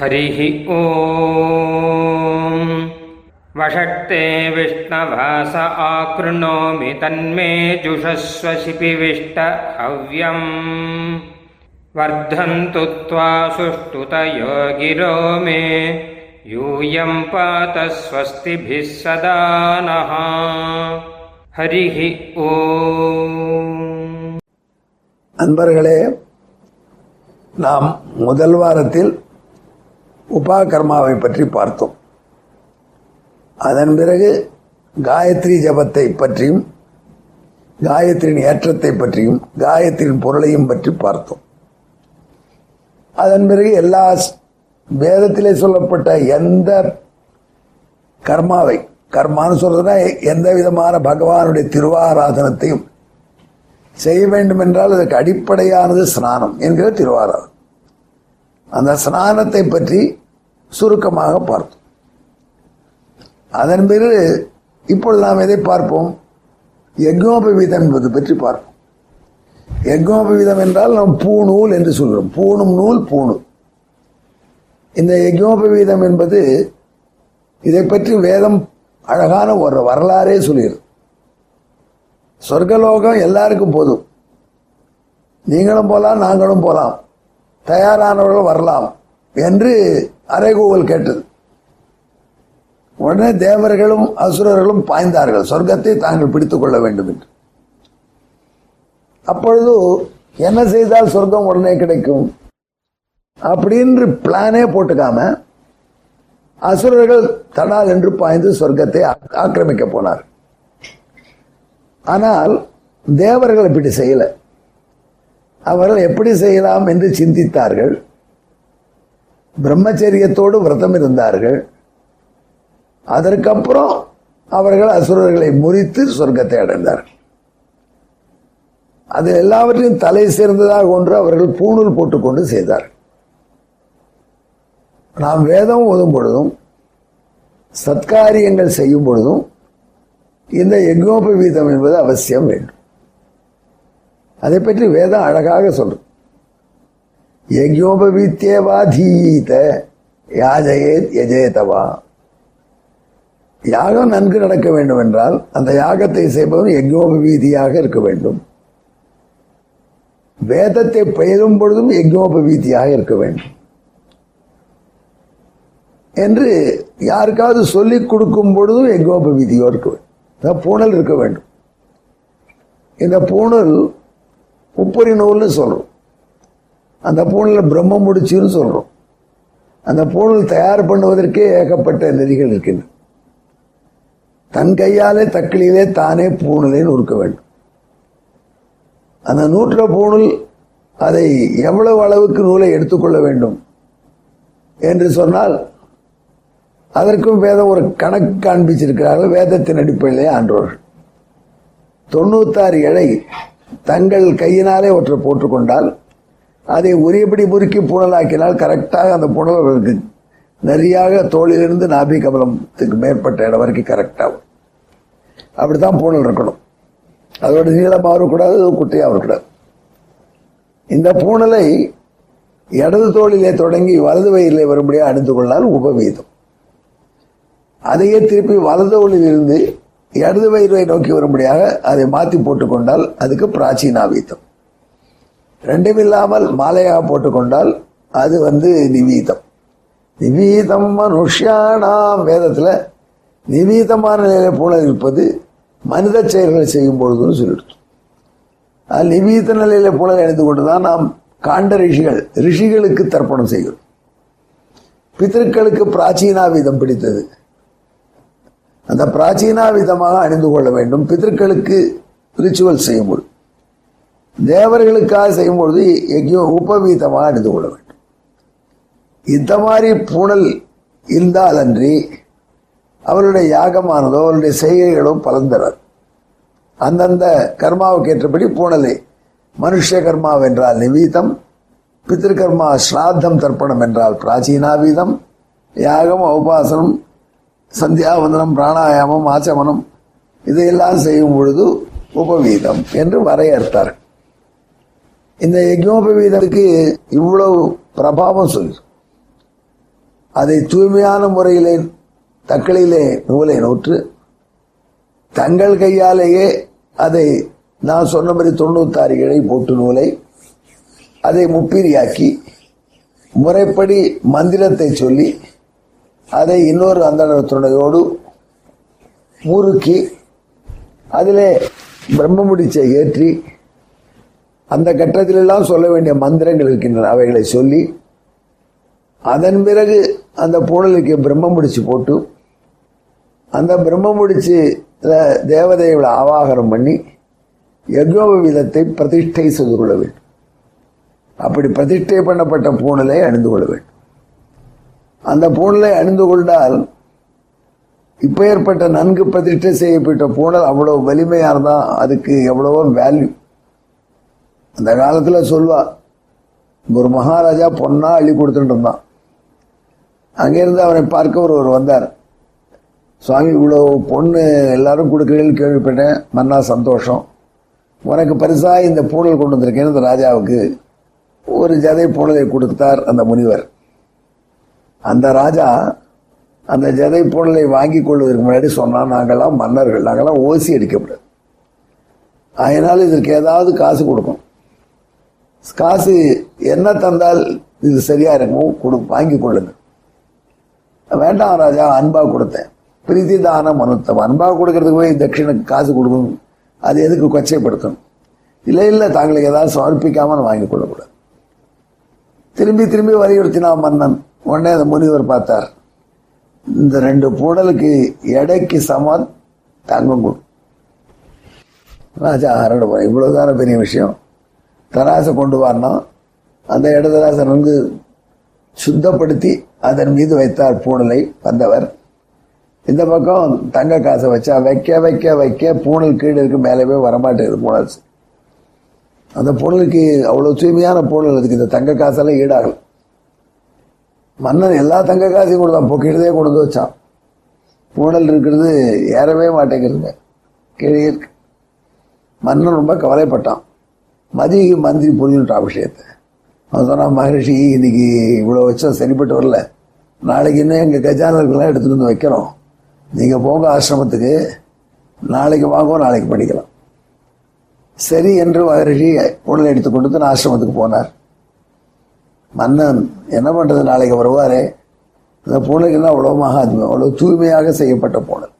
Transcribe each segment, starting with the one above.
हरिः ॐ वषट्ते विष्णवास आकृणोमि तन्मे जुषस्व शिपिविष्ट हव्यम् वर्धन्तु त्वा सुष्ठुतयो गिरो मे यूयं पात स्वस्तिभिः सदा नः हरिः ॐ அன்பர்களே நாம் முதல் வாரத்தில் உபாகர்மாவை பற்றி பார்த்தோம். அதன் பிறகு காயத்ரி ஜபத்தை பற்றியும் காயத்ரியின் ஏற்றத்தை பற்றியும் காயத்ரியின் பொருளையும் பற்றி பார்த்தோம். அதன் பிறகு எல்லா வேதத்திலே சொல்லப்பட்ட எந்த கர்மாவை கர்மான்னு சொல்றதுன்னா எந்த விதமான பகவானுடைய திருவாராதனத்தையும் செய்ய வேண்டும் என்றால் அதற்கு அடிப்படையானது ஸ்நானம் என்கிற திருவாராதனம். அந்த ஸ்நானத்தை பற்றி சுருக்கமாக பார்த்தோம். அதன் பிறகு இப்பொழுது நாம் எதை பார்ப்போம்? யஜ்னோபவீதம் என்பது பற்றி பார்ப்போம். யஜ்னோபவீதம் என்றால் நாம் பூநூல் என்று சொல்கிறோம். பூணும் நூல் பூணூல் இந்த யஜ்னோபவீதம் என்பது இதை பற்றி வேதம் அழகான ஒரு வரலாறே சொல்லிடுது சொர்க்கலோகம் எல்லாருக்கும் போதும். நீங்களும் போகலாம் நாங்களும் போகலாம் தயாரானவர்கள் வரலாம் என்று அறைகூவல் கேட்டது. உடனே தேவர்களும் அசுரர்களும் பாய்ந்தார்கள். சொர்க்கத்தை தாங்கள் பிடித்துக் கொள்ள வேண்டும் என்று. அப்பொழுது என்ன செய்தால் சொர்க்கம் உடனே கிடைக்கும்? அப்படின்னு பிளானே போட்டுக்காம அசுரர்கள் தடால் என்று பாய்ந்து சொர்க்கத்தை ஆக்கிரமிக்க போனார் ஆனால் தேவர்கள் இப்படி செய்யலை. அவர்கள் எப்படி செய்யலாம் என்று சிந்தித்தார்கள். பிரம்மச்சரியத்தோடு விரதம் இருந்தார்கள். அதற்கப்புறம் அவர்கள் அசுரர்களை முறித்து சொர்க்கத்தை அடைந்தார்கள். அது எல்லாவற்றையும் தலை சேர்ந்ததாக ஒன்று அவர்கள் பூணூல் போட்டுக்கொண்டு செய்தார்கள் நாம் வேதம் ஓதும் பொழுதும் சத்காரியங்கள் செய்யும் பொழுதும் இந்த யஜ்னோபவீதம் என்பது அவசியம் வேண்டும். அதை பற்றி வேதம் அழகாக சொல்றது யஜ்னோபவீத்தியவா தீயீத யாஜயே யஜேதவா. யாகம் நன்கு நடக்க வேண்டும் என்றால் அந்த யாகத்தை செய்பவன் யஜ்னோபவீதியாக இருக்க வேண்டும். வேதத்தை பெயரும் பொழுதும் யஜ்னோபவீதியாக இருக்க வேண்டும். என்று யாருக்காவது சொல்லிக் கொடுக்கும் பொழுதும் யஜ்னோபவீதியோ இருக்க வேண்டும். பூணல் இருக்க வேண்டும். இந்த பூணல் உப்பரி நூல்னு சொல்கிறோம் அந்த பூணில் பிரம்ம முடிச்சுன்னு சொல்கிறோம் அந்த பூணல் தயார் பண்ணுவதற்கே ஏகப்பட்ட நெறிகள் இருக்கின்றன. தன் கையாலே தக்களியிலே தானே பூணலை நூற்க வேண்டும். அந்த நூற்ற பூணல் அதை எவ்வளவு அளவுக்கு நூலை எடுத்துக்கொள்ள வேண்டும் என்று சொன்னால் அதற்கும் வேதம் ஒரு கணக்கு காண்பிச்சிருக்கிறார்கள். வேதத்தின் அடிப்படையிலே ஆன்றோர்கள் தொண்ணூத்தாறு இழை தங்கள் கையினாலே ஒற்றை போட்டுக்கொண்டால் அதை உரியபடி முறுக்கி புனலாக்கினால் கரெக்டாக அந்த புனல் இருக்கு நிறையாக தோளிலிருந்து நாபி கமலத்துக்கு மேற்பட்ட இடம் வரைக்கும் கரெக்டாகும். அப்படித்தான் பூனல் இருக்கணும். அதோட நீளமாக இருக்கக்கூடாது குட்டையாக இருக்கக்கூடாது. இந்த பூனலை இடது தோளிலே தொடங்கி வலது வயிறிலே வரும்படியாக அணிந்து கொண்டால் உபவீதம். அதையே திருப்பி வலது தோளில் இருந்து இடது வயிறை நோக்கி வரும்படியாக அதை மாற்றி போட்டுக்கொண்டால் அதுக்கு பிராச்சீனாவீதம் ரெண்டும் இல்லாமல் மாலையாக போட்டுக்கொண்டால் அது வந்து நிவீதம். நிவீதம் மனுஷியானாம் வேதத்தில் நிவீதமான நிலையில போல இருப்பது மனித செயல்களை செய்யும் பொழுதுன்னு சொல்லிடுச்சு அது நிவீத நிலையில போல அணிந்து கொண்டுதான் நாம் காண்ட ரிஷிகள் ரிஷிகளுக்கு தர்ப்பணம் செய்கிறோம். பிதர்களுக்கு பிராச்சீனாவீதம் பிடித்தது. அந்த பிராச்சீனாவிதமாக அணிந்து கொள்ள வேண்டும். பிதர்களுக்கு ரிச்சுவல் செய்யும் தேவர்களுக்காக செய்யும் பொழுது எங்கேயோ உபவீதமாக அணிந்து கொள்ள வேண்டும். இந்த மாதிரி பூணல் இருந்தால் அன்றி அவருடைய யாகமானதோ அவருடைய செய்கைகளோ பலன் தராது. அந்தந்த கர்மாவுக்கு ஏற்றபடி பூணலை மனுஷ கர்மா வென்றால் நிவீதம் பித்திருக்கர்மா ஸ்ராத்தம் தர்ப்பணம் என்றால் பிராச்சீனாவீதம் யாகம் உபாசனம் சந்தியாவந்தனம் பிராணாயாமம் ஆச்சமனம் இதையெல்லாம் செய்யும் பொழுது உபவீதம் என்று வரையறுத்தார். இந்த யஜ்னோபவீதத்துக்கு இவ்வளவு பிரபாவம் சொல்லு அதை தூய்மையான முறையிலே தக்களிலே நூலை நூற்று தங்கள் கையாலேயே அதை நான் சொன்ன மாதிரி தொண்ணூத்தாறு இழை போட்டு நூலை அதை முப்பீரியாக்கி முறைப்படி மந்திரத்தை சொல்லி அதை இன்னொரு அந்தணர் துணையோடு முறுக்கி அதிலே பிரம்மமுடிச்சை ஏற்றி அந்த கட்டத்திலெல்லாம் சொல்ல வேண்டிய மந்திரங்கள் இருக்கின்றன. அவைகளை சொல்லி அதன் பிறகு அந்த பூடலுக்கு பிரம்மமுடிச்சு போட்டு அந்த பிரம்மமுடிச்சு தேவதைகளை ஆவாகனம் பண்ணி யஜ்னோபவீதத்தை பிரதிஷ்டை செய்து கொள்ள வேண்டும். அப்படி பிரதிஷ்டை பண்ணப்பட்ட பூணலை அணிந்து கொள்ள வேண்டும். அந்த பூணலை அணிந்து கொண்டால் இப்ப ஏற்பட்ட நன்கு பிரதிஷ்டை செய்யப்பட்ட பூணல் அவ்வளவு இருந்தால் அதுக்கு எவ்வளவோ வேல்யூ அந்த காலத்துல சொல்வா ஒரு மகாராஜா பொண்ணா அள்ளி கொடுத்துட்டு இருந்தான். அங்கிருந்து அவனை பார்க்க ஒருவர் வந்தார். சுவாமி இவ்வளோ பொண்ணு எல்லாரும் கொடுக்குறீர்கள் கேள்விப்பட்டேன். மன்னா சந்தோஷம். உனக்கு பரிசா இந்த பூணல் கொண்டு வந்திருக்கேன் இந்த ராஜாவுக்கு. ஒரு ஜதை பூணலை கொடுத்தார் அந்த முனிவர். அந்த ராஜா அந்த ஜதை பொருளை வாங்கி கொள்வதற்கு முன்னாடி சொன்னால் நாங்கள்லாம் மன்னர்கள் நாங்கள்லாம் ஓசி அடிக்கப்படாது அதனால் இதற்கு ஏதாவது காசு கொடுக்கும் காசு என்ன தந்தால் இது சரியா இருக்கும் கொடு வாங்கி கொள்ளுங்க வேண்டாம் ராஜா அன்பா கொடுத்தேன். பிரீத்தி தான மனுத்தம். அன்பா கொடுக்கறதுக்கு போய் தட்சிணுக்கு காசு கொடுக்கணும். அது எதுக்கு கொச்சைப்படுத்தணும்? இல்லை இல்லை தாங்களுக்கு ஏதாவது சமர்ப்பிக்காமல் வாங்கி கொள்ளக்கூடாது. திரும்பி திரும்பி வலியுறுத்தினா மன்னன். உடனே அந்த முனிவர் பார்த்தார். இந்த ரெண்டு பூடலுக்கு எடைக்கு சமம் தங்கம் கொடு. ராஜா அரடு இவ்வளவுதான பெரிய விஷயம். தராசை கொண்டு வரணும் அந்த இடதராசை நன்கு சுத்தப்படுத்தி அதன் மீது வைத்தார் பூணலை வந்தவர். இந்த பக்கம் தங்க காசை வச்சா வைக்க வைக்க வைக்க பூணல் கீழே இருக்கு மேலவே வரமாட்டேங்குது பூணல். அந்த பொருளுக்கு அவ்வளோ தூய்மையான பொருள் அதுக்கு இந்த தங்க காசெல்லாம் ஈடாகல. மன்னன் எல்லா தங்க காசையும் கொடுத்தான். பொக்கிட்டதே கொண்டு வந்து வச்சான். ஊழல் இருக்கிறது ஏறவே மாட்டேங்கிறதுங்க கீழே இருக்கு. மன்னன் ரொம்ப கவலைப்பட்டான். மதிக்கு மந்திரி புரிஞ்சுட்டான் விஷயத்தை அவன் சொன்னான் மகரிஷி இன்னைக்கு இவ்வளோ வச்சோம் சரிப்பட்டு வரல. நாளைக்கு இன்னும் எங்கள் கஜானர்கள்லாம் எடுத்துகிட்டு வந்து வைக்கிறோம். நீங்கள் போங்க ஆசிரமத்துக்கு. நாளைக்கு வாங்குவோம் நாளைக்கு படிக்கலாம். சரி என்று மகரிஷி உடல் எடுத்து கொண்டு ஆசிரமத்துக்கு போனார். மன்னன் என்ன பண்ணுறது நாளைக்கு வருவாரே. இந்த பூனைக்கெல்லாம் அவ்வளோ மகாத்மியம் அவ்வளோ தூய்மையாக செய்யப்பட்ட பூனல்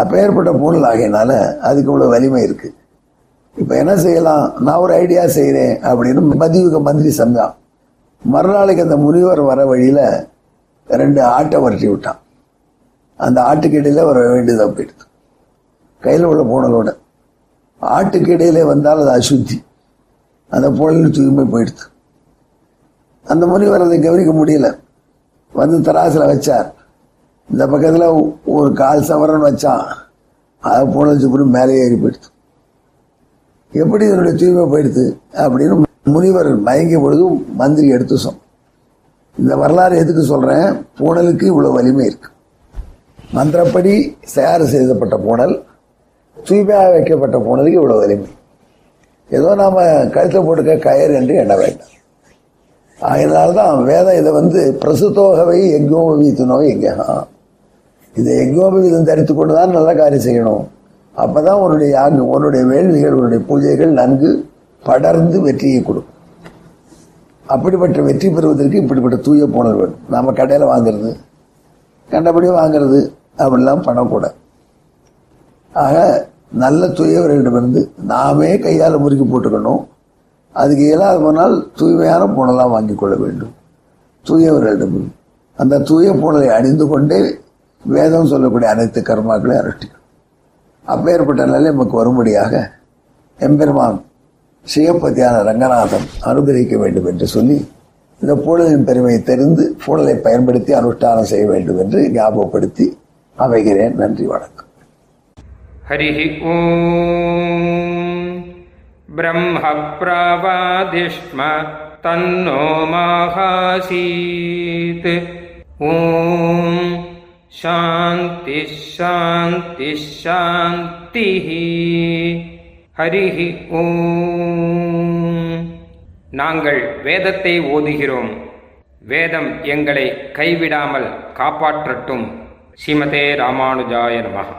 அப்பேற்பட்ட பூனல் ஆகையினால அதுக்கு இவ்வளோ வலிமை இருக்குது இப்போ என்ன செய்யலாம்? நான் ஒரு ஐடியா செய்கிறேன் அப்படின்னு மதியுக மந்திரி சம்தான் மறுநாளைக்கு அந்த முனிவர் வர வழியில் ரெண்டு ஆட்டை வரட்டி விட்டான். அந்த ஆட்டுக்கிடையில வர வேண்டியதாக போயிடுது கையில் உள்ள பூனலோட ஆட்டுக்கிடையிலே வந்தால் அது அசுத்தி. அந்த பூனலின் தூய்மை போயிடுது. அந்த முனிவர் அதை கவனிக்க முடியல. வந்து தராசில் வச்சார். இந்த பக்கத்தில் ஒரு கால் சவரன் வச்சான். அதை போனதுக்கு அப்புறம் மேலே ஏறி போயிடுது. எப்படி இதனுடைய தூய்மை போயிடுது அப்படின்னு முனிவர் மயங்கிய பொழுது மந்திரி எடுத்து சொன்ன இந்த வரலாறு எதுக்கு சொல்கிறேன் பூனலுக்கு இவ்வளோ வலிமை இருக்கு. மந்திரப்படி தயார் செய்யப்பட்ட பூனல் தூய்மையாக வைக்கப்பட்ட பூனலுக்கு இவ்வளோ வலிமை. ஏதோ நாம் கழுத்தில் போட்டுக்க கயிறு என்று எண்ண வேண்டாம். அதனால்தான் வேதம் இதை வந்து பிரசுத்தோகவை எங்கோப வீத்துனோ எங்க இந்த எங்கோப தரித்து கொண்டு தான் நல்ல காரியம் செய்யணும். அப்போ தான் உன்னுடைய யாகம் உன்னுடைய வேள்விகள் உன்னுடைய பூஜைகள் நன்கு படர்ந்து வெற்றியை கொடுக்கும். அப்படிப்பட்ட வெற்றி பெறுவதற்கு இப்படிப்பட்ட தூய பூனல் வேணும். நாம் கடையில் வாங்குறது கண்டபடி வாங்குறது அப்படிலாம் பண்ணக்கூடாது. ஆக நல்ல தூயவர்களிடமிருந்து நாமே கையால் முறுக்கி போட்டுக்கணும். அதுக்கு இயலாத போனால் தூய்மையான புடலாம் வாங்கிக் கொள்ள வேண்டும். தூயவர்களிடம் அந்த தூய புடலை அணிந்து கொண்டே வேதம் சொல்லக்கூடிய அனைத்து கர்மாக்களை அனுஷ்டிக்கும் அப்பேற்பட்ட நிலை நமக்கு வரும்படியாக எம்பெருமான் சிவபதியான ரங்கநாதன் அனுகிரகிக்க வேண்டும் என்று சொல்லி இந்த பூடலின் பெருமையை தெரிந்து பூடலை பயன்படுத்தி அனுஷ்டானம் செய்ய வேண்டும் என்று ஞாபகப்படுத்தி அமைகிறேன். நன்றி வணக்கம். ஹரிஹி ஓம். ब्रह्मप्रावादिष्म तन्नो माहासीत् ॐ शान्तिः शान्तिः शान्तिः ஹரிஹ ஓம் நாங்கள் வேதத்தை ஓதுகிறோம் வேதம் எங்களை கைவிடாமல் காப்பாற்றட்டும் ஸ்ரீமதே ராமானுஜாய நமः